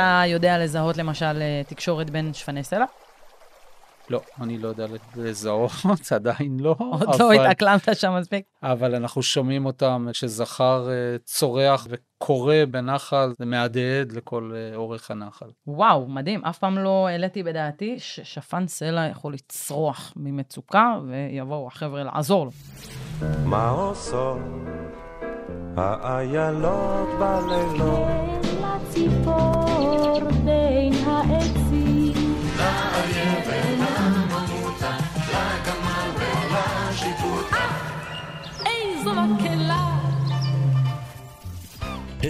אתה יודע לזהות למשל אה, תקשורת בין שפני סלע? לא, אני לא יודע לזהות, עדיין לא. עוד אבל, לא התאקלמת שם מספיק? אבל אנחנו שומעים אותם כשזכר אה, צורח וקורא בנחל, זה מהדהד לכל אה, אורך הנחל. וואו, מדהים. אף פעם לא העליתי בדעתי ששפן סלע יכול לצרוח ממצוקה, ויבואו החבר'ה לעזור לו. מה עושות האיילות בלילות?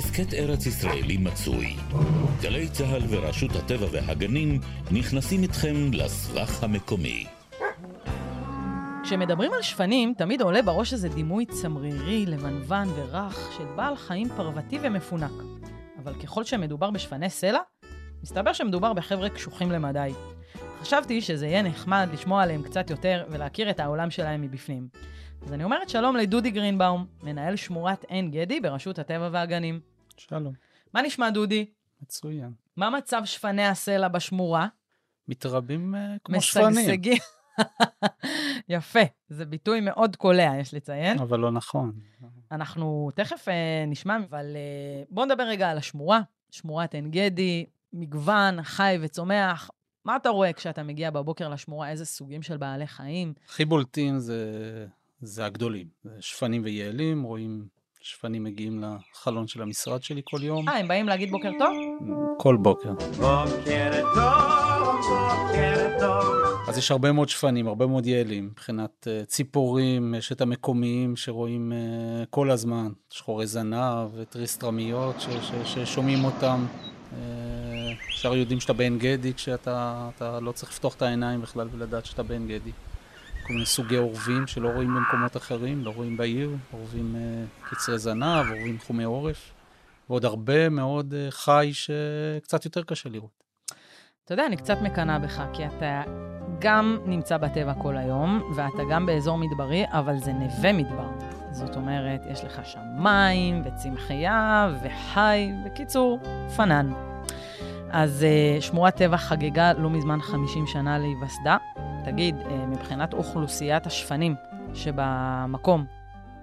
הסכת ארץ ישראלי מצוי. גלי צה"ל ורשות הטבע והגנים נכנסים איתכם לסבך המקומי. כשמדברים על שפנים, תמיד עולה בראש איזה דימוי צמרירי, לבנוון ורך של בעל חיים פרוותי ומפונק. אבל ככל שמדובר בשפני סלע, מסתבר שמדובר בחבר'ה קשוחים למדי. חשבתי שזה יהיה נחמד לשמוע עליהם קצת יותר ולהכיר את העולם שלהם מבפנים. אז אני אומרת שלום לדודי גרינבאום, מנהל שמורת עין גדי ברשות הטבע והגנים. שלום. מה נשמע, דודי? מצוין. מה מצב שפני הסלע בשמורה? מתרבים אה, כמו שפנים. משגשגים. יפה, זה ביטוי מאוד קולע, יש לציין. אבל לא נכון. אנחנו תכף אה, נשמע, אבל אה, בואו נדבר רגע על השמורה, שמורת עין גדי, מגוון, חי וצומח. מה אתה רואה כשאתה מגיע בבוקר לשמורה? איזה סוגים של בעלי חיים? הכי בולטים זה, זה הגדולים. שפנים ויעלים, רואים שפנים מגיעים לחלון של המשרד שלי כל יום. אה, הם באים להגיד בוקר טוב? כל בוקר. בוקר טוב, בוקר טוב. אז יש הרבה מאוד שפנים, הרבה מאוד יעלים, מבחינת uh, ציפורים, יש את המקומיים שרואים uh, כל הזמן, שחורי זנב וטריסטרמיות ש- ש- ששומעים אותם. אפשר יודעים שאתה בעין גדי כשאתה אתה לא צריך לפתוח את העיניים בכלל ולדעת שאתה בעין גדי. כל מיני סוגי עורבים שלא רואים במקומות אחרים, לא רואים בעיר, עורבים uh, קצרי זנב, עורבים חומי עורף, ועוד הרבה מאוד uh, חי שקצת יותר קשה לראות. אתה יודע, אני קצת מקנאה בך, כי אתה גם נמצא בטבע כל היום, ואתה גם באזור מדברי, אבל זה נווה מדבר. זאת אומרת, יש לך שם מים, וצמחייה, וחי, בקיצור, פנן. אז uh, שמורת טבע חגגה לא מזמן 50 שנה להיווסדה. תגיד, uh, מבחינת אוכלוסיית השפנים שבמקום,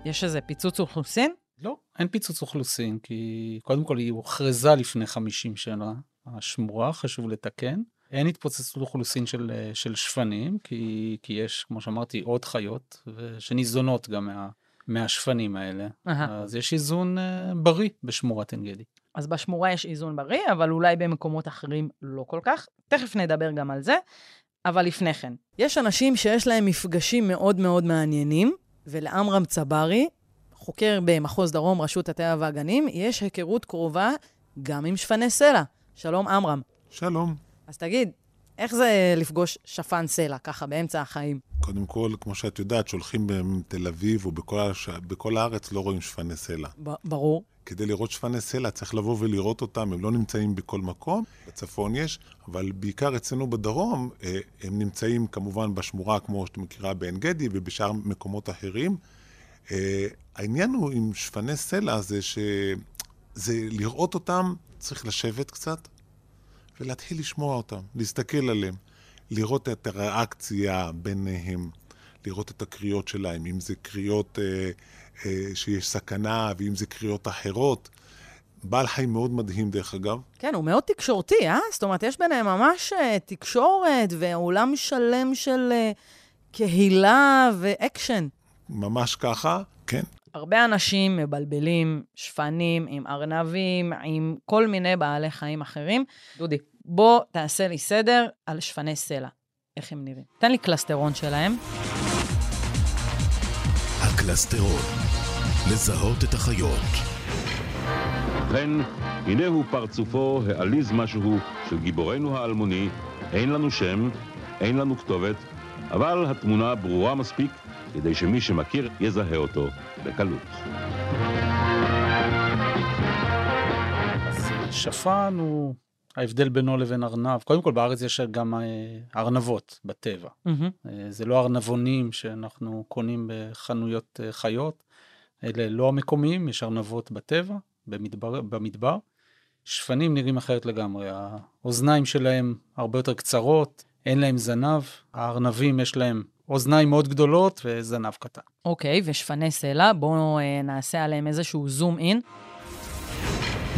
יש איזה פיצוץ אוכלוסין? לא, אין פיצוץ אוכלוסין, כי קודם כל היא הוכרזה לפני 50 שנה, השמורה, חשוב לתקן. אין התפוצצות אוכלוסין של, אה, של שפנים, כי, כי יש, כמו שאמרתי, עוד חיות, שניזונות גם מה, מהשפנים האלה. אהה. אז יש איזון uh, בריא בשמורת עין גדי. אז בשמורה יש איזון בריא, אבל אולי במקומות אחרים לא כל כך. תכף נדבר גם על זה. אבל לפני כן, יש אנשים שיש להם מפגשים מאוד מאוד מעניינים, ולעמרם צברי, חוקר במחוז דרום, רשות הטבע והגנים, יש היכרות קרובה גם עם שפני סלע. שלום, עמרם. שלום. אז תגיד, איך זה לפגוש שפן סלע ככה באמצע החיים? קודם כל, כמו שאת יודעת, שהולכים בתל אביב ובכל הש... הארץ לא רואים שפני סלע. ב- ברור. כדי לראות שפני סלע צריך לבוא ולראות אותם, הם לא נמצאים בכל מקום, בצפון יש, אבל בעיקר אצלנו בדרום, אה, הם נמצאים כמובן בשמורה, כמו שאת מכירה בעין גדי ובשאר מקומות אחרים. אה, העניין הוא עם שפני סלע זה שזה לראות אותם, צריך לשבת קצת ולהתחיל לשמוע אותם, להסתכל עליהם, לראות את הריאקציה ביניהם, לראות את הקריאות שלהם, אם זה קריאות אה, שיש סכנה ואם זה קריאות אחרות. בעל חיים מאוד מדהים דרך אגב. כן, הוא מאוד תקשורתי, אה? זאת אומרת, יש ביניהם ממש uh, תקשורת ועולם שלם של uh, קהילה ואקשן. ממש ככה, כן. הרבה אנשים מבלבלים שפנים עם ארנבים, עם כל מיני בעלי חיים אחרים. דודי, בוא תעשה לי סדר על שפני סלע. איך הם נראים? תן לי קלסטרון שלהם. הקלסטרון, לזהות את החיות. ובכן, הנה הוא פרצופו העליז משהו של גיבורנו האלמוני, אין לנו שם, אין לנו כתובת, אבל התמונה ברורה מספיק כדי שמי שמכיר יזהה אותו בקלות. שפן הוא ההבדל בינו לבין ארנב. קודם כל, בארץ יש גם אה, ארנבות בטבע. אה, זה לא ארנבונים שאנחנו קונים בחנויות אה, חיות, אלה לא המקומיים, יש ארנבות בטבע, במדבר, במדבר. שפנים נראים אחרת לגמרי. האוזניים שלהם הרבה יותר קצרות, אין להם זנב. הארנבים יש להם אוזניים מאוד גדולות וזנב קטן. אוקיי, ושפני סלע, בואו אה, נעשה עליהם איזשהו זום אין.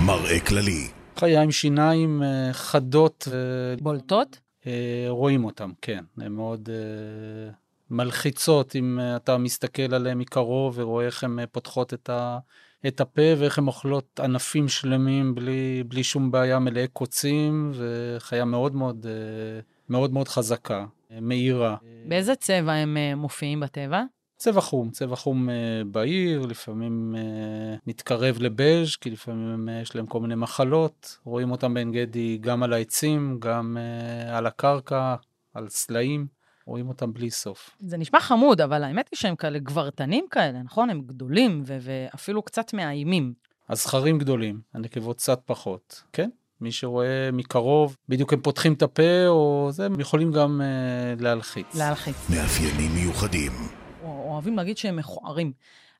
מראה כללי. חיה עם שיניים אה, חדות, בולטות? אה, רואים אותם, כן. הן מאוד אה, מלחיצות אם אה, אתה מסתכל עליהן מקרוב ורואה איך הן אה, פותחות את, ה, את הפה ואיך הן אוכלות ענפים שלמים בלי, בלי שום בעיה, מלאי קוצים, וחיה מאוד מאוד, אה, מאוד מאוד חזקה, מהירה. באיזה צבע הם מופיעים בטבע? צבע חום, צבע חום בהיר, לפעמים מתקרב לבז', כי לפעמים יש להם כל מיני מחלות. רואים אותם בעין גדי גם על העצים, גם על הקרקע, על סלעים. רואים אותם בלי סוף. זה נשמע חמוד, אבל האמת היא שהם כאלה גברתנים כאלה, נכון? הם גדולים ו- ואפילו קצת מאיימים. הזכרים גדולים, הנקבות קצת פחות. כן, מי שרואה מקרוב, בדיוק הם פותחים את הפה, או זה, הם יכולים גם אה, להלחיץ. להלחיץ. מאפיינים מיוחדים. אוהבים להגיד שהם מכוערים.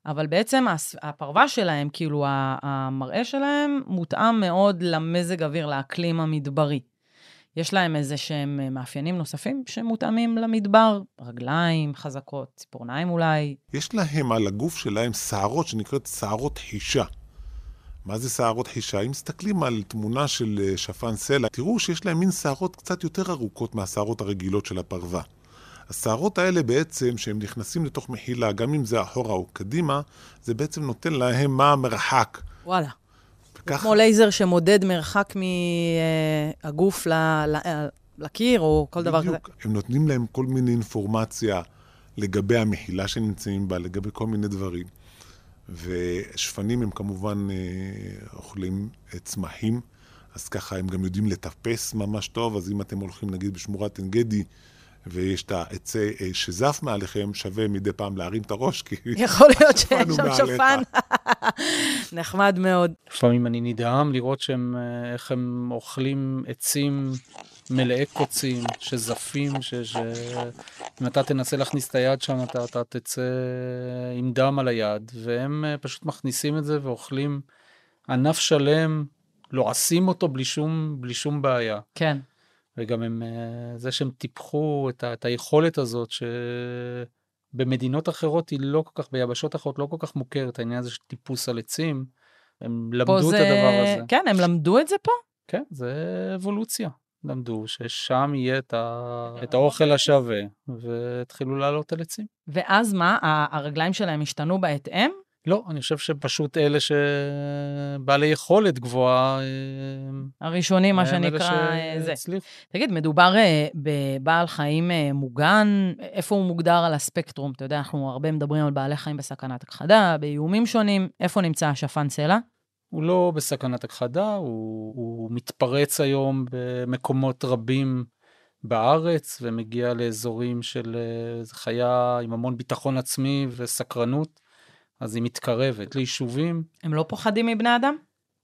אבל בעצם הפרווה שלהם, כאילו המראה שלהם, מותאם מאוד למזג אוויר, לאקלים המדברי. יש להם איזה שהם אה, מאפיינים נוספים שמותאמים למדבר, רגליים חזקות, ציפורניים אולי. יש להם על הגוף שלהם שערות שנקראת שערות חישה. מה זה שערות חישה? אם מסתכלים על תמונה של אה, שפן סלע, תראו שיש להם מין שערות קצת יותר ארוכות מהשערות הרגילות של הפרווה. השערות האלה בעצם, שהם נכנסים לתוך מחילה, גם אם זה אחורה או קדימה, זה בעצם נותן להם מה המרחק. וואלה. וככה- כמו לייזר שמודד מרחק מהגוף ל- ל- לקיר, או כל דבר כזה. בדיוק. הם נותנים להם כל מיני אינפורמציה לגבי המחילה שנמצאים בה, לגבי כל מיני דברים. ושפנים הם כמובן אה, אוכלים אה, צמחים, אז ככה הם גם יודעים לטפס ממש טוב, אז אם אתם הולכים נגיד בשמורת עין גדי, ויש את העצי אה, שזף מעליכם, שווה מדי פעם להרים את הראש, כי... יכול להיות שיש שם. שפן. נחמד מאוד. לפעמים אני נדהם לראות שהם, אה, איך הם אוכלים עצים מלאי קוצים, שזפים, ש... ש... אם אתה תנסה להכניס את היד שם, אתה, אתה תצא עם דם על היד, והם אה, פשוט מכניסים את זה ואוכלים ענף שלם, לועסים אותו בלי שום, בלי שום בעיה. כן. וגם הם, אה, זה שהם טיפחו את, ה, את היכולת הזאת, שבמדינות אחרות היא לא כל כך, ביבשות אחרות לא כל כך מוכרת, העניין הזה של טיפוס על עצים. הם למדו זה... את הדבר הזה. כן, הם למדו את זה פה? כן, זה אבולוציה. למדו ששם יהיה את, ה... את האוכל השווה, והתחילו לעלות על עצים. ואז מה, הרגליים שלהם השתנו בהתאם? לא, אני חושב שפשוט אלה שבעלי יכולת גבוהה, אה, הראשונים, מה שנקרא, אה, זה. שהצליחו. תגיד, מדובר אה, בבעל חיים מוגן? איפה הוא מוגדר על הספקטרום? אתה יודע, אנחנו הרבה מדברים על בעלי חיים בסכנת הכחדה, באיומים שונים. איפה נמצא השפן סלע? הוא לא בסכנת הכחדה, הוא, הוא מתפרץ היום במקומות רבים בארץ ומגיע לאזורים של חיה עם המון ביטחון עצמי וסקרנות, אז היא מתקרבת ליישובים. הם לא פוחדים מבני אדם?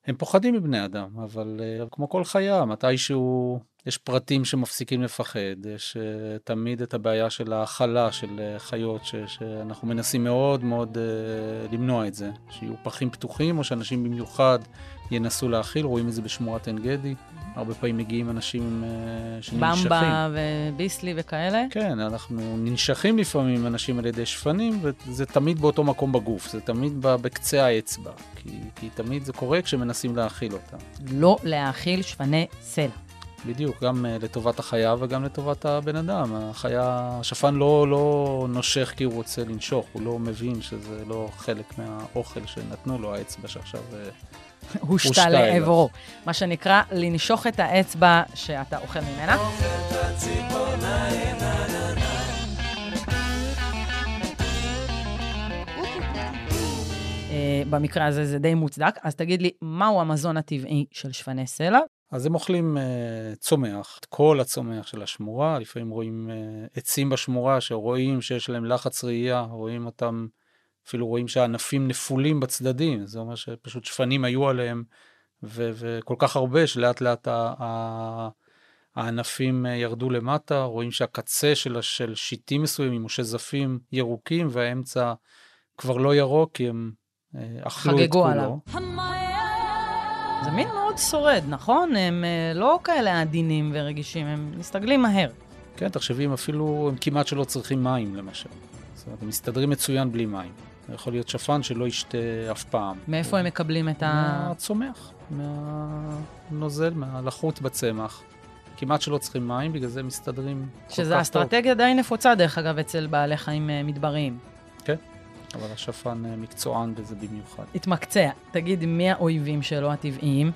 הם פוחדים מבני אדם, אבל uh, כמו כל חיה, מתישהו יש פרטים שמפסיקים לפחד, יש uh, תמיד את הבעיה של ההכלה של uh, חיות, ש, שאנחנו מנסים מאוד מאוד uh, למנוע את זה, שיהיו פחים פתוחים, או שאנשים במיוחד ינסו להאכיל, רואים את זה בשמורת עין גדי, הרבה פעמים מגיעים אנשים uh, שננשכים. במבה וביסלי וכאלה? כן, אנחנו ננשכים לפעמים אנשים על ידי שפנים, וזה תמיד באותו מקום בגוף, זה תמיד בקצה האצבע, כי, כי תמיד זה קורה כשמנסים להאכיל אותם. לא להאכיל שפני סלע. בדיוק, גם uh, לטובת החיה וגם לטובת הבן אדם. החיה, השפן לא, לא נושך כי הוא רוצה לנשוך, הוא לא מבין שזה לא חלק מהאוכל שנתנו לו, האצבע שעכשיו... Uh, הושתה. לעברו. מה שנקרא, לנשוך את האצבע שאתה אוכל ממנה. אה, במקרה הזה זה די מוצדק. אז תגיד לי, מהו המזון הטבעי של שפני סלע? אז הם אוכלים uh, צומח, את כל הצומח של השמורה, לפעמים רואים uh, עצים בשמורה שרואים שיש להם לחץ ראייה, רואים אותם, אפילו רואים שהענפים נפולים בצדדים, זה אומר שפשוט שפנים היו עליהם, ו- וכל כך הרבה שלאט לאט ה- ה- הענפים אה, ירדו למטה, רואים שהקצה של, של שיטים מסוימים או שזפים ירוקים והאמצע כבר לא ירוק כי הם אה, אכלו את חגגו כולו. עליו. זה מין מאוד שורד, נכון? הם אה, לא כאלה עדינים ורגישים, הם מסתגלים מהר. כן, תחשבי, הם אפילו, הם כמעט שלא צריכים מים, למשל. זאת אומרת, הם מסתדרים מצוין בלי מים. יכול להיות שפן שלא ישתה אף פעם. מאיפה הם מקבלים את ה... מהצומח, מהנוזל, מהלחות בצמח. כמעט שלא צריכים מים, בגלל זה מסתדרים כל כך שזה טוב. אסטרטגיה די נפוצה, דרך אגב, אצל בעלי חיים אה, מדבריים. אבל השפן אה, מקצוען בזה במיוחד. התמקצע. תגיד, מי האויבים שלו הטבעיים?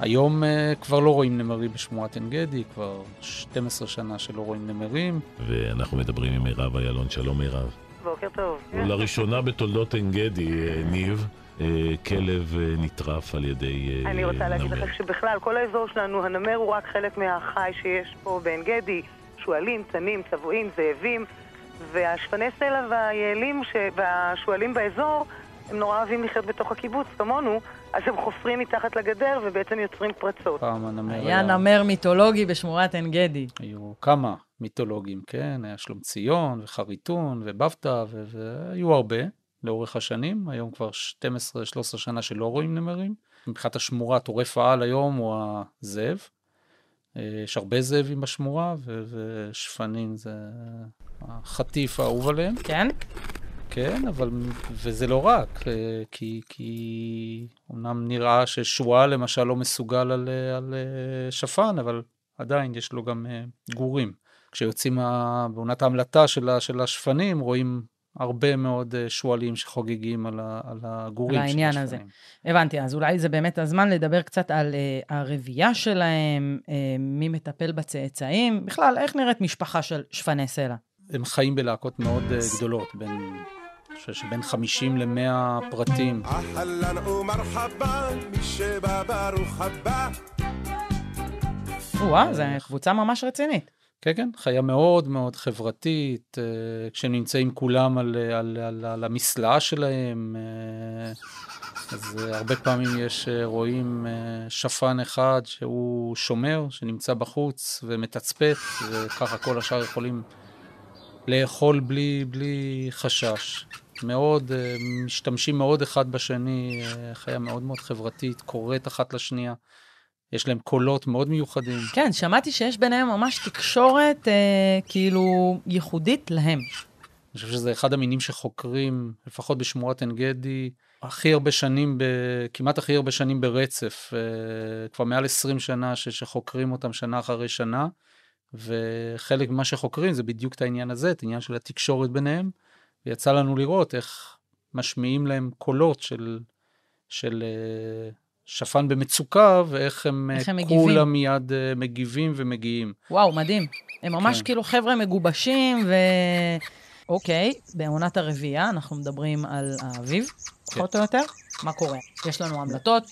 היום uh, כבר לא רואים נמרים בשמורת עין גדי, כבר 12 שנה שלא רואים נמרים. ואנחנו מדברים עם מירב איילון. שלום מירב. בוקר טוב. ולראשונה בתולדות עין גדי, אה, ניב, אה, כלב אה, נטרף על ידי אה, אני רוצה להגיד נמר. לך שבכלל, כל האזור שלנו, הנמר הוא רק חלק מהחי שיש פה בעין גדי, שועלים, צנים, צבועים, זאבים, והשפני סלע והיעלים ש... והשועלים באזור, הם נורא אוהבים לחיות בתוך הקיבוץ, כמונו, אז הם חופרים מתחת לגדר ובעצם יוצרים פרצות. פעם הנמר היה נמר מיתולוגי בשמורת עין גדי. היו כמה מיתולוגים, כן? היה שלומציון וחריטון ובבתא, ו- והיו הרבה לאורך השנים. היום כבר 12-13 שנה שלא רואים נמרים. מבחינת השמורה, טורף העל היום הוא הזאב. אה, יש הרבה זאבים בשמורה, ושפנים זה החטיף האהוב עליהם. כן? כן, אבל, וזה לא רק, אה, כי, כי אומנם נראה ששועל למשל לא מסוגל על, אה, על שפן, אבל עדיין יש לו גם גורים. כשיוצאים בעונת ההמלטה של השפנים, רואים הרבה מאוד אה, שועלים שחוגגים על, ה, על הגורים על העניין. הזה. הבנתי, אז אולי זה באמת הזמן לדבר קצת על uh, הרבייה שלהם, uh, מי מטפל בצאצאים, בכלל, איך נראית משפחה של שפני סלע? הם חיים בלהקות מאוד אה, גדולות, בין, אני חושב שבין 50 ל-100 פרטים. אהלן ומרחבה, מי שבא ברוך הבא. או-אה, זו קבוצה ממש רצינית. כן, כן, חיה מאוד מאוד חברתית, אה, כשהם נמצאים כולם על, על, על, על המסלעה שלהם, אה, אז אה, הרבה פעמים יש, אה, רואים אה, שפן אחד שהוא שומר, שנמצא בחוץ ומתצפת, וככה כל השאר יכולים לאכול בלי, בלי חשש. מאוד, אה, משתמשים מאוד אחד בשני, אה, חיה מאוד מאוד חברתית, קוראת אחת לשנייה. יש להם קולות מאוד מיוחדים. כן, שמעתי שיש ביניהם ממש תקשורת אה, כאילו ייחודית להם. אני חושב שזה אחד המינים שחוקרים, לפחות בשמורת עין גדי, הכי הרבה שנים, ב... כמעט הכי הרבה שנים ברצף. אה, כבר מעל 20 שנה ש... שחוקרים אותם שנה אחרי שנה, וחלק ממה שחוקרים זה בדיוק את העניין הזה, את העניין של התקשורת ביניהם, ויצא לנו לראות איך משמיעים להם קולות של, של אה, שפן במצוקה, ואיך הם, איך אה, הם. כולם מיד אה, מגיבים ומגיעים. וואו, מדהים. הם ממש כן. כאילו חבר'ה מגובשים, ו... אוקיי, בעונת הרביעייה אנחנו מדברים על האביב, פחות או יותר. מה קורה? יש לנו המלטות.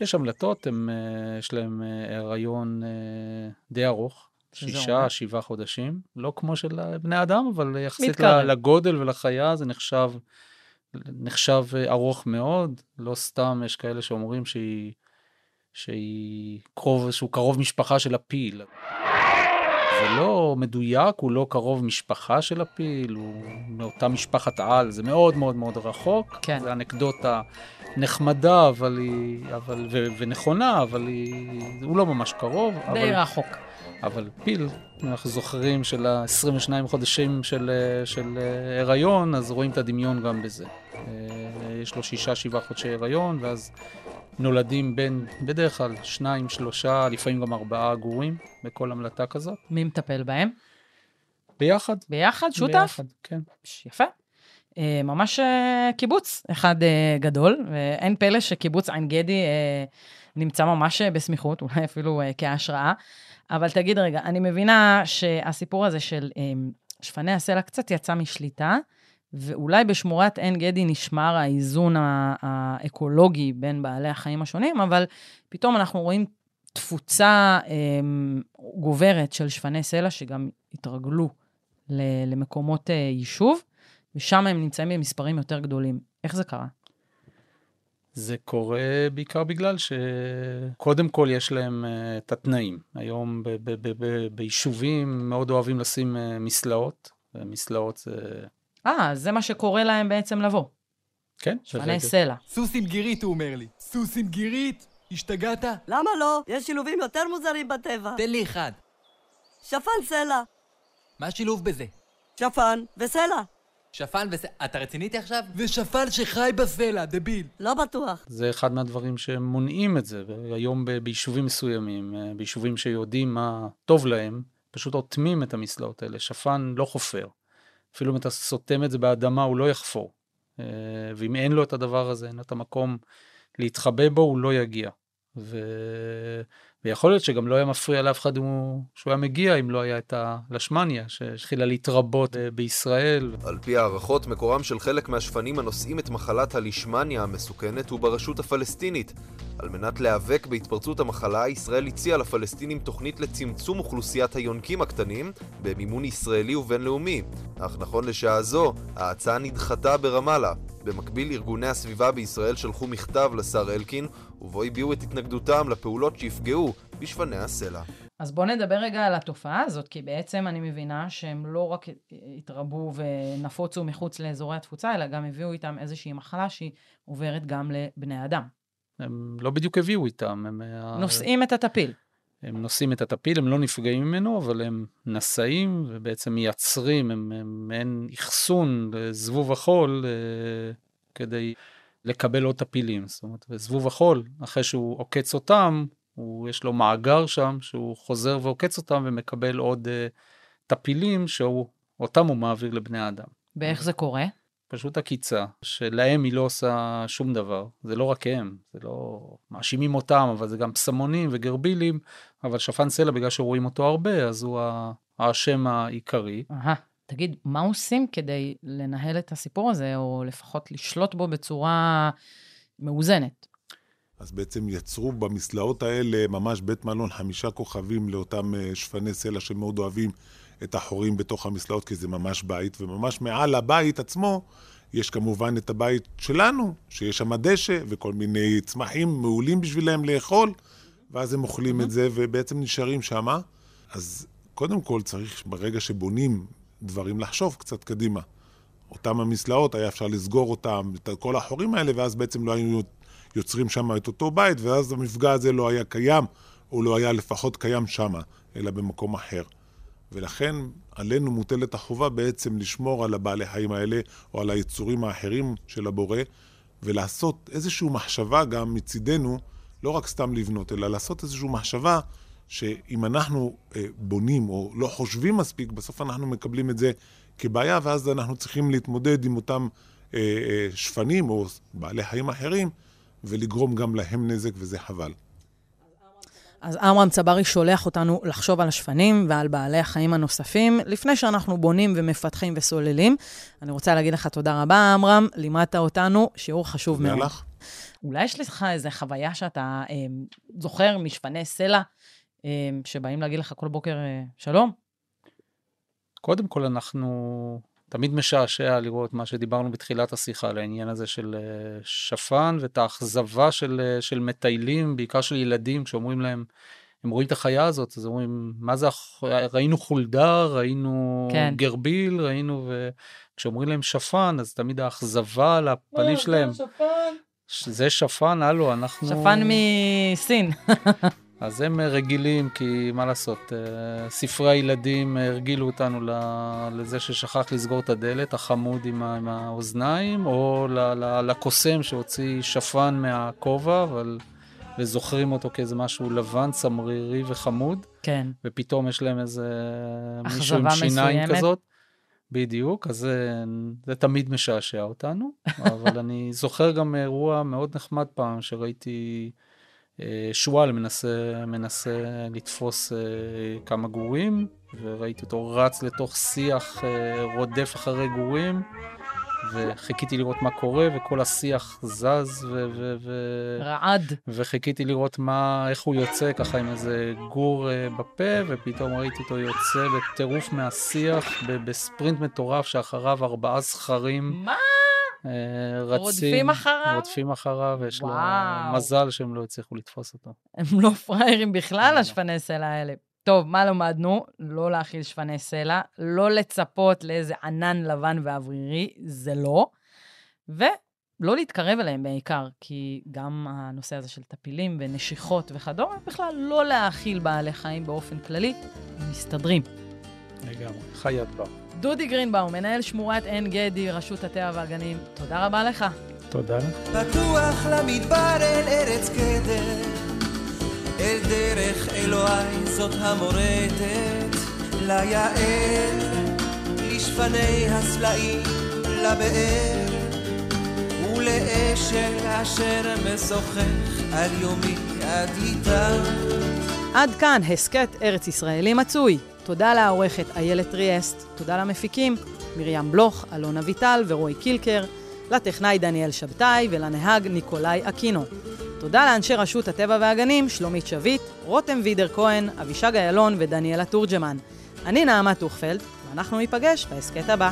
יש המלטות, הם, אה, יש להם הריון די ארוך? שישה, שבעה חודשים, לא כמו של בני אדם, אבל יחסית מתקרב. לגודל ולחיה זה נחשב, נחשב אה, ארוך מאוד, לא סתם יש כאלה שאומרים שהיא, שהיא קרוב, שהוא קרוב משפחה של הפיל. זה לא מדויק, הוא לא קרוב משפחה של הפיל, הוא מאותה משפחת על, זה מאוד מאוד מאוד רחוק. כן. זו אנקדוטה נחמדה, אבל היא, אבל, ו, ונכונה, אבל היא, הוא לא ממש קרוב. די אבל, רחוק. אבל פיל, אנחנו זוכרים של ה-22 חודשים של, אה, של אה, הריון, אז רואים את הדמיון גם בזה. אה, יש לו שישה, שבעה חודשי הריון, ואז נולדים בין, בדרך כלל, שניים, שלושה, לפעמים גם ארבעה גורים בכל המלטה כזאת. מי מטפל בהם? ביחד. ביחד? שותף? ביחד, כן. יפה. אה, ממש אה, קיבוץ אחד גדול, ואין פלא שקיבוץ עין גדי נמצא ממש בסמיכות, אולי אפילו אה, כהשראה. אבל תגיד רגע, אני מבינה שהסיפור הזה של שפני הסלע קצת יצא משליטה, ואולי בשמורת עין גדי נשמר האיזון האקולוגי בין בעלי החיים השונים, אבל פתאום אנחנו רואים תפוצה אה, גוברת של שפני סלע שגם התרגלו למקומות אה, יישוב, ושם הם נמצאים במספרים יותר גדולים. איך זה קרה? זה קורה בעיקר בגלל שקודם כל יש להם אה, את התנאים. היום ביישובים מאוד אוהבים לשים אה, מסלעות, ומסלעות זה... אה, זה מה שקורה להם בעצם לבוא. כן, שפני ורגע. סלע. סוס עם גירית, הוא אומר לי. סוס עם גירית? השתגעת? למה לא? יש שילובים יותר מוזרים בטבע. תן לי אחד. שפן סלע. מה השילוב בזה? שפן וסלע. שפן וסלע... אתה רציני איתי עכשיו? ושפן שחי בסלע, דביל. לא בטוח. זה אחד מהדברים שמונעים את זה. היום ב- ביישובים מסוימים, אה, ביישובים שיודעים מה טוב להם, פשוט אוטמים את המסלעות האלה. שפן לא חופר. אפילו אם אתה סותם את זה באדמה, הוא לא יחפור. אה, ואם אין לו את הדבר הזה, אין לו את המקום להתחבא בו, הוא לא יגיע. ו... ויכול להיות שגם לא היה מפריע לאף אחד הוא... שהוא היה מגיע, אם לא היה את הלשמניה, שהתחילה להתרבות אה, בישראל. על פי הערכות, מקורם של חלק מהשפנים הנושאים את מחלת הלישמניה המסוכנת הוא ברשות הפלסטינית. על מנת להיאבק בהתפרצות המחלה, ישראל הציעה לפלסטינים תוכנית לצמצום אוכלוסיית היונקים הקטנים במימון ישראלי ובינלאומי. אך נכון לשעה זו, ההצעה נדחתה ברמאללה. במקביל, ארגוני הסביבה בישראל שלחו מכתב לשר אלקין, ובו הביעו את התנגדותם לפעולות שיפגעו בשפני הסלע. אז בואו נדבר רגע על התופעה הזאת, כי בעצם אני מבינה שהם לא רק התרבו ונפוצו מחוץ לאזורי התפוצה, אלא גם הביאו איתם איזושהי מחלה שהיא עוברת גם לבני אדם. הם לא בדיוק הביאו איתם, הם... אה, נושאים את הטפיל. הם נושאים את הטפיל, הם לא נפגעים ממנו, אבל הם נשאים ובעצם מייצרים, הם הם מעין אחסון לזבוב החול אה, כדי לקבל עוד טפילים. זאת אומרת, וזבוב החול, אחרי שהוא עוקץ אותם, הוא, יש לו מאגר שם, שהוא חוזר ועוקץ אותם ומקבל עוד אה, טפילים שאותם הוא מעביר לבני האדם. ואיך זה קורה? פשוט עקיצה, שלהם היא לא עושה שום דבר. זה לא רק הם, זה לא... מאשימים אותם, אבל זה גם פסמונים וגרבילים, אבל שפן סלע, בגלל שרואים אותו הרבה, אז הוא האשם העיקרי. אהה. תגיד, מה עושים כדי לנהל את הסיפור הזה, או לפחות לשלוט בו בצורה מאוזנת? אז בעצם יצרו במסלעות האלה ממש בית מלון חמישה כוכבים לאותם אה, שפני סלע שמאוד אוהבים את החורים בתוך המסלעות, כי זה ממש בית, וממש מעל הבית עצמו יש כמובן את הבית שלנו, שיש שם דשא וכל מיני צמחים מעולים בשבילם לאכול, ואז הם אוכלים את זה ובעצם נשארים שמה. אז קודם כל צריך ברגע שבונים דברים לחשוב קצת קדימה. אותם המסלעות, היה אפשר לסגור אותם, את כל החורים האלה, ואז בעצם לא היינו יוצרים שם את אותו בית, ואז המפגע הזה לא היה קיים, או לא היה לפחות קיים שם, אלא במקום אחר. ולכן עלינו מוטלת החובה בעצם לשמור על הבעלי חיים האלה, או על היצורים האחרים של הבורא, ולעשות איזושהי מחשבה גם מצידנו, לא רק סתם לבנות, אלא לעשות איזושהי מחשבה שאם אנחנו אה, בונים או לא חושבים מספיק, בסוף אנחנו מקבלים את זה כבעיה, ואז אנחנו צריכים להתמודד עם אותם אה, אה, שפנים או בעלי חיים אחרים, ולגרום גם להם נזק, וזה חבל. אז עמרם צברי שולח אותנו לחשוב על השפנים ועל בעלי החיים הנוספים, לפני שאנחנו בונים ומפתחים וסוללים. אני רוצה להגיד לך תודה רבה, עמרם, לימדת אותנו שיעור חשוב מאוד. לך. אולי יש לך איזו חוויה שאתה אה, זוכר משפני סלע, שבאים להגיד לך כל בוקר אה, שלום? קודם כל אנחנו תמיד משעשע לראות מה שדיברנו בתחילת השיחה על העניין הזה של אה, שפן ואת האכזבה של, אה, של מטיילים, בעיקר של ילדים, כשאומרים להם, הם רואים את החיה הזאת, אז אומרים, מה זה, ראינו חולדה, ראינו כן. גרביל, ראינו, וכשאומרים להם שפן, אז תמיד האכזבה על הפנים שלהם. ש- זה שפן, הלו, אנחנו... שפן מסין. אז הם אה, רגילים, כי מה לעשות, אה, ספרי הילדים אה, הרגילו אותנו לזה ששכח לסגור את הדלת, החמוד עם, ה- עם האוזניים, או לקוסם שהוציא שפן מהכובע, אבל... וזוכרים אותו כאיזה משהו לבן, צמרירי וחמוד. כן. ופתאום יש להם איזה מישהו עם שיניים מסוימת. כזאת. בדיוק, אז זה, זה תמיד משעשע אותנו, אבל אני זוכר גם אירוע מאוד נחמד פעם שראיתי שועל מנסה, מנסה לתפוס אה, כמה גורים, וראיתי אותו רץ לתוך שיח אה, רודף אחרי גורים, וחיכיתי לראות מה קורה, וכל השיח זז, ו... ו, ו רעד. וחיכיתי לראות מה, איך הוא יוצא ככה עם איזה גור אה, בפה, ופתאום ראיתי אותו יוצא בטירוף מהשיח, בספרינט מטורף שאחריו ארבעה זכרים. מה? אה, רצים, רודפים אחריו? רודפים אחריו, ויש לו. מזל שהם לא הצליחו לתפוס אותו. הם לא פראיירים בכלל, השפני סלע האלה. טוב, מה למדנו? לא להאכיל שפני סלע, לא לצפות לאיזה ענן לבן ואוורירי, זה לא. לא להתקרב אליהם בעיקר, כי גם הנושא הזה של טפילים ונשיכות וכדומה, בכלל לא להאכיל בעלי חיים באופן כללי, הם מסתדרים. לגמרי, חיית בר. דודי גרינבאום, מנהל שמורת עין גדי, רשות הטבע והגנים, תודה רבה לך. תודה לך. פתוח למדבר אל ארץ קדר, אל דרך אלוהי זאת המורדת, ליעל, לשפני הסלעים, לבאר, ולאשל אשר משוחח על יומי עד איתם. עד כאן הסכת ארץ ישראלי מצוי. תודה לעורכת איילת טריאסט, תודה למפיקים מרים בלוך, אלון אביטל ורועי קילקר, לטכנאי דניאל שבתאי ולנהג ניקולאי אקינו. תודה לאנשי רשות הטבע והגנים, שלומית שביט, רותם וידר כהן, אבישג איילון ודניאלה תורג'מן. אני נעמה טוכפלד, ואנחנו ניפגש בהסכת הבא.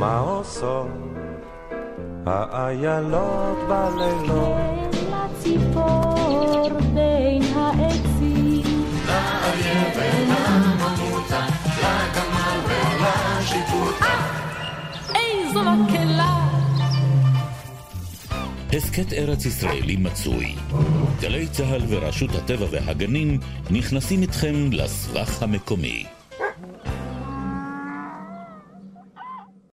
מה עושות האיילות בלילות? לציפור בין העצים. איזו מקהלה! הסכת ארץ ישראלי מצוי. גלי צה"ל ורשות הטבע והגנים נכנסים איתכם לסבך המקומי.